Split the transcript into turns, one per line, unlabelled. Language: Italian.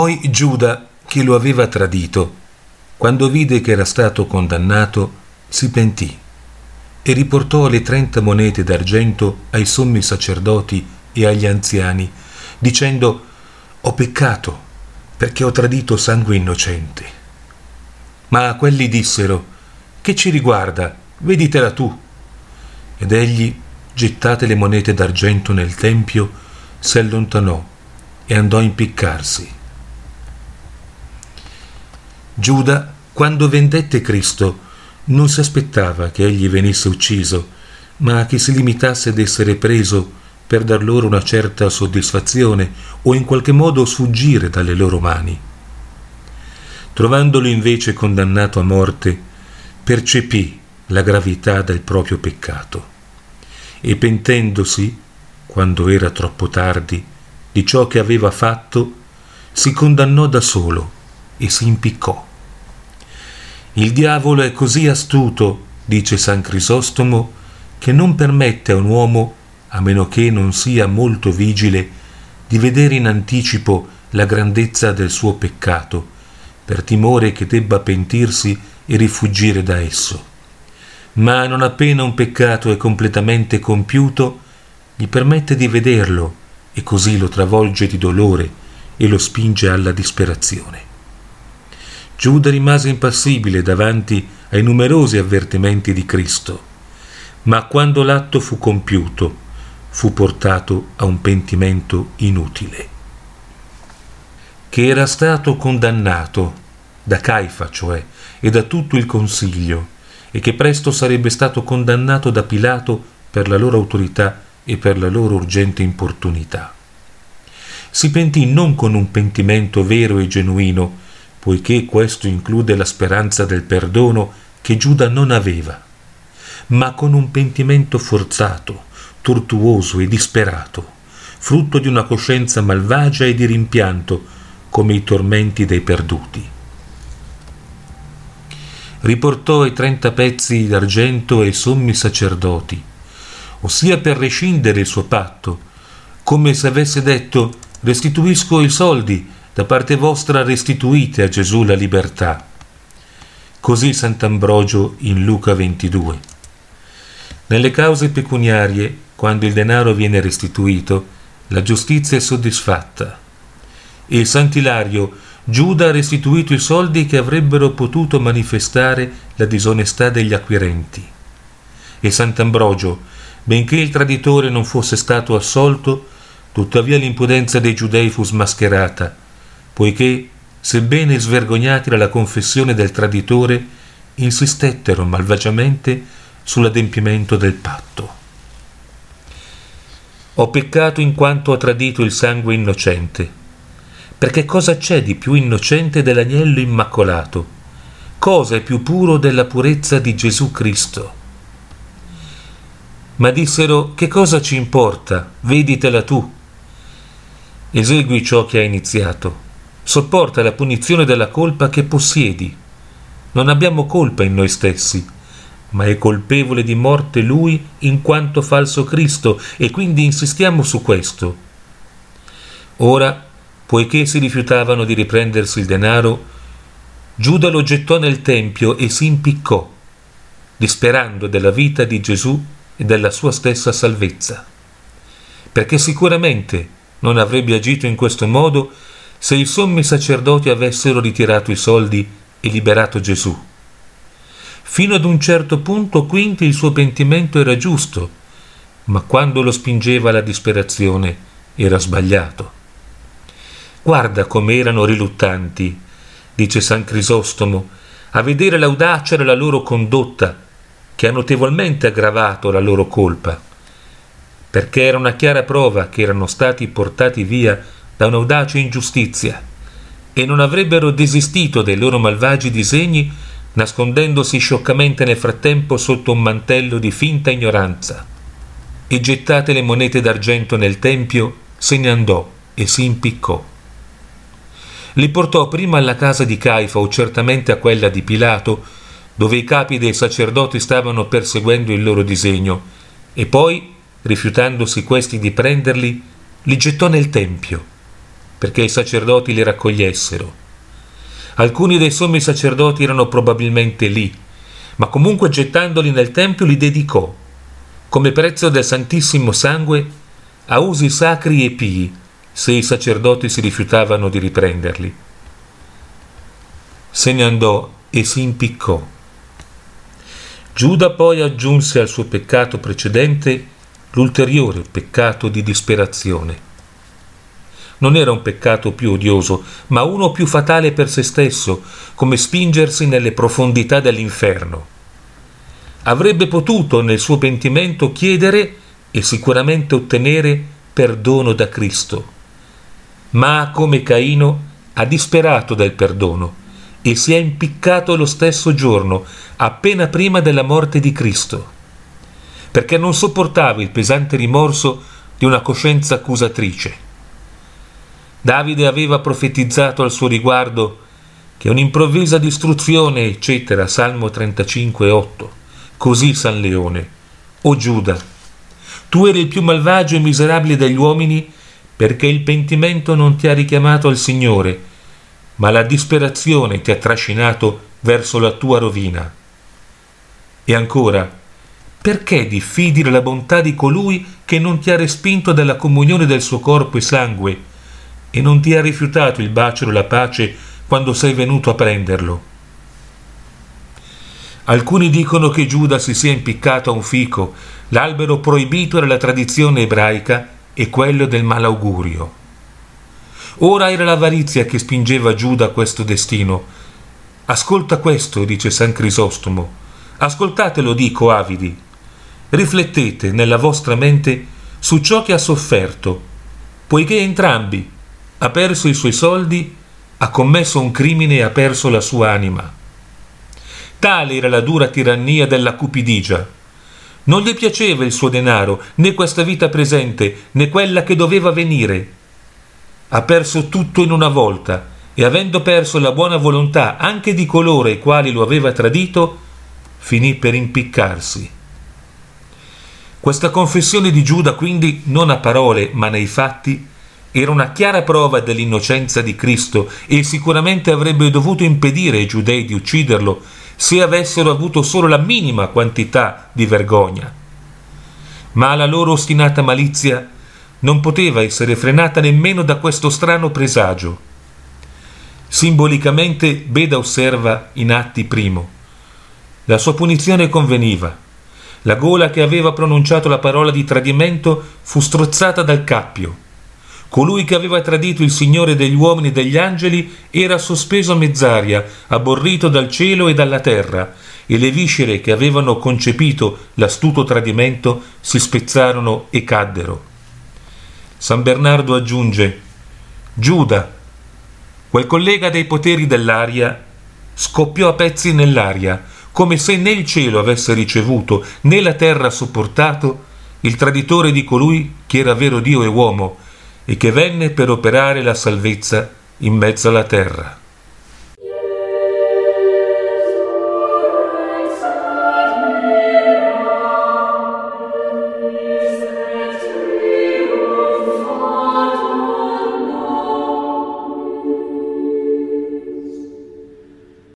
Poi Giuda, che lo aveva tradito, quando vide che era stato condannato, si pentì e riportò le trenta monete d'argento ai sommi sacerdoti e agli anziani, dicendo Ho peccato perché ho tradito sangue innocente. Ma quelli dissero Che ci riguarda? Veditela tu. Ed egli, gettate le monete d'argento nel tempio, si allontanò e andò a impiccarsi. Giuda, quando vendette Cristo, non si aspettava che egli venisse ucciso, ma che si limitasse ad essere preso per dar loro una certa soddisfazione o in qualche modo sfuggire dalle loro mani. Trovandolo invece condannato a morte, percepì la gravità del proprio peccato e pentendosi, quando era troppo tardi, di ciò che aveva fatto, si condannò da solo e si impiccò. Il diavolo è così astuto, dice San Crisostomo, che non permette a un uomo, a meno che non sia molto vigile, di vedere in anticipo la grandezza del suo peccato, per timore che debba pentirsi e rifuggire da esso. Ma non appena un peccato è completamente compiuto, gli permette di vederlo e così lo travolge di dolore e lo spinge alla disperazione. Giuda rimase impassibile davanti ai numerosi avvertimenti di Cristo, ma quando l'atto fu compiuto, fu portato a un pentimento inutile. Che era stato condannato, da Caifa cioè, e da tutto il consiglio, e che presto sarebbe stato condannato da Pilato per la loro autorità e per la loro urgente importunità. Si pentì non con un pentimento vero e genuino, poiché questo include la speranza del perdono che Giuda non aveva, ma con un pentimento forzato, tortuoso e disperato, frutto di una coscienza malvagia e di rimpianto, come i tormenti dei perduti. Riportò i trenta pezzi d'argento ai sommi sacerdoti, ossia per rescindere il suo patto, come se avesse detto restituisco i soldi da parte vostra restituite a Gesù la libertà. Così Sant'Ambrogio in Luca 22. Nelle cause pecuniarie, quando il denaro viene restituito, la giustizia è soddisfatta. E Sant'Ilario, Giuda ha restituito i soldi che avrebbero potuto manifestare la disonestà degli acquirenti. E Sant'Ambrogio, benché il traditore non fosse stato assolto, tuttavia l'impudenza dei giudei fu smascherata poiché, sebbene svergognati dalla confessione del traditore, insistettero malvagiamente sull'adempimento del patto. Ho peccato in quanto ho tradito il sangue innocente, perché cosa c'è di più innocente dell'agnello immacolato? Cosa è più puro della purezza di Gesù Cristo? Ma dissero, che cosa ci importa? Veditela tu. Esegui ciò che hai iniziato sopporta la punizione della colpa che possiedi. Non abbiamo colpa in noi stessi, ma è colpevole di morte lui in quanto falso Cristo e quindi insistiamo su questo. Ora, poiché si rifiutavano di riprendersi il denaro, Giuda lo gettò nel tempio e si impiccò, disperando della vita di Gesù e della sua stessa salvezza. Perché sicuramente non avrebbe agito in questo modo se i sommi sacerdoti avessero ritirato i soldi e liberato Gesù. Fino ad un certo punto quindi il suo pentimento era giusto, ma quando lo spingeva alla disperazione era sbagliato. Guarda come erano riluttanti, dice San Crisostomo, a vedere l'audacia della loro condotta, che ha notevolmente aggravato la loro colpa, perché era una chiara prova che erano stati portati via da un'audace ingiustizia e non avrebbero desistito dai loro malvagi disegni nascondendosi scioccamente nel frattempo sotto un mantello di finta ignoranza. E gettate le monete d'argento nel tempio, se ne andò e si impiccò. Li portò prima alla casa di Caifa o certamente a quella di Pilato, dove i capi dei sacerdoti stavano perseguendo il loro disegno, e poi, rifiutandosi questi di prenderli, li gettò nel tempio perché i sacerdoti li raccogliessero. Alcuni dei sommi sacerdoti erano probabilmente lì, ma comunque gettandoli nel tempio li dedicò, come prezzo del santissimo sangue, a usi sacri e pii, se i sacerdoti si rifiutavano di riprenderli. Se ne andò e si impiccò. Giuda poi aggiunse al suo peccato precedente l'ulteriore peccato di disperazione. Non era un peccato più odioso, ma uno più fatale per se stesso, come spingersi nelle profondità dell'inferno. Avrebbe potuto nel suo pentimento chiedere e sicuramente ottenere perdono da Cristo. Ma come Caino ha disperato del perdono e si è impiccato lo stesso giorno, appena prima della morte di Cristo, perché non sopportava il pesante rimorso di una coscienza accusatrice. Davide aveva profetizzato al suo riguardo che un'improvvisa distruzione, eccetera, Salmo 35, 8. Così San Leone, o Giuda, tu eri il più malvagio e miserabile degli uomini perché il pentimento non ti ha richiamato al Signore, ma la disperazione ti ha trascinato verso la tua rovina. E ancora, perché diffidi della bontà di colui che non ti ha respinto dalla comunione del suo corpo e sangue e non ti ha rifiutato il bacio della pace quando sei venuto a prenderlo. Alcuni dicono che Giuda si sia impiccato a un fico, l'albero proibito dalla tradizione ebraica e quello del malaugurio. Ora era l'avarizia che spingeva Giuda a questo destino. Ascolta questo, dice San Crisostomo. Ascoltatelo, dico avidi. Riflettete nella vostra mente su ciò che ha sofferto, poiché entrambi, ha perso i suoi soldi, ha commesso un crimine e ha perso la sua anima. Tale era la dura tirannia della cupidigia. Non gli piaceva il suo denaro, né questa vita presente, né quella che doveva venire. Ha perso tutto in una volta e avendo perso la buona volontà anche di coloro i quali lo aveva tradito, finì per impiccarsi. Questa confessione di Giuda quindi non a parole ma nei fatti era una chiara prova dell'innocenza di Cristo e sicuramente avrebbe dovuto impedire ai giudei di ucciderlo se avessero avuto solo la minima quantità di vergogna. Ma la loro ostinata malizia non poteva essere frenata nemmeno da questo strano presagio. Simbolicamente Beda osserva in atti primo. La sua punizione conveniva. La gola che aveva pronunciato la parola di tradimento fu strozzata dal cappio Colui che aveva tradito il Signore degli uomini e degli angeli era sospeso a mezz'aria, aborrito dal cielo e dalla terra, e le viscere che avevano concepito l'astuto tradimento si spezzarono e caddero. San Bernardo aggiunge Giuda, quel collega dei poteri dell'aria, scoppiò a pezzi nell'aria, come se né il cielo avesse ricevuto né la terra sopportato il traditore di colui che era vero Dio e uomo, e che venne per operare la salvezza in mezzo alla terra.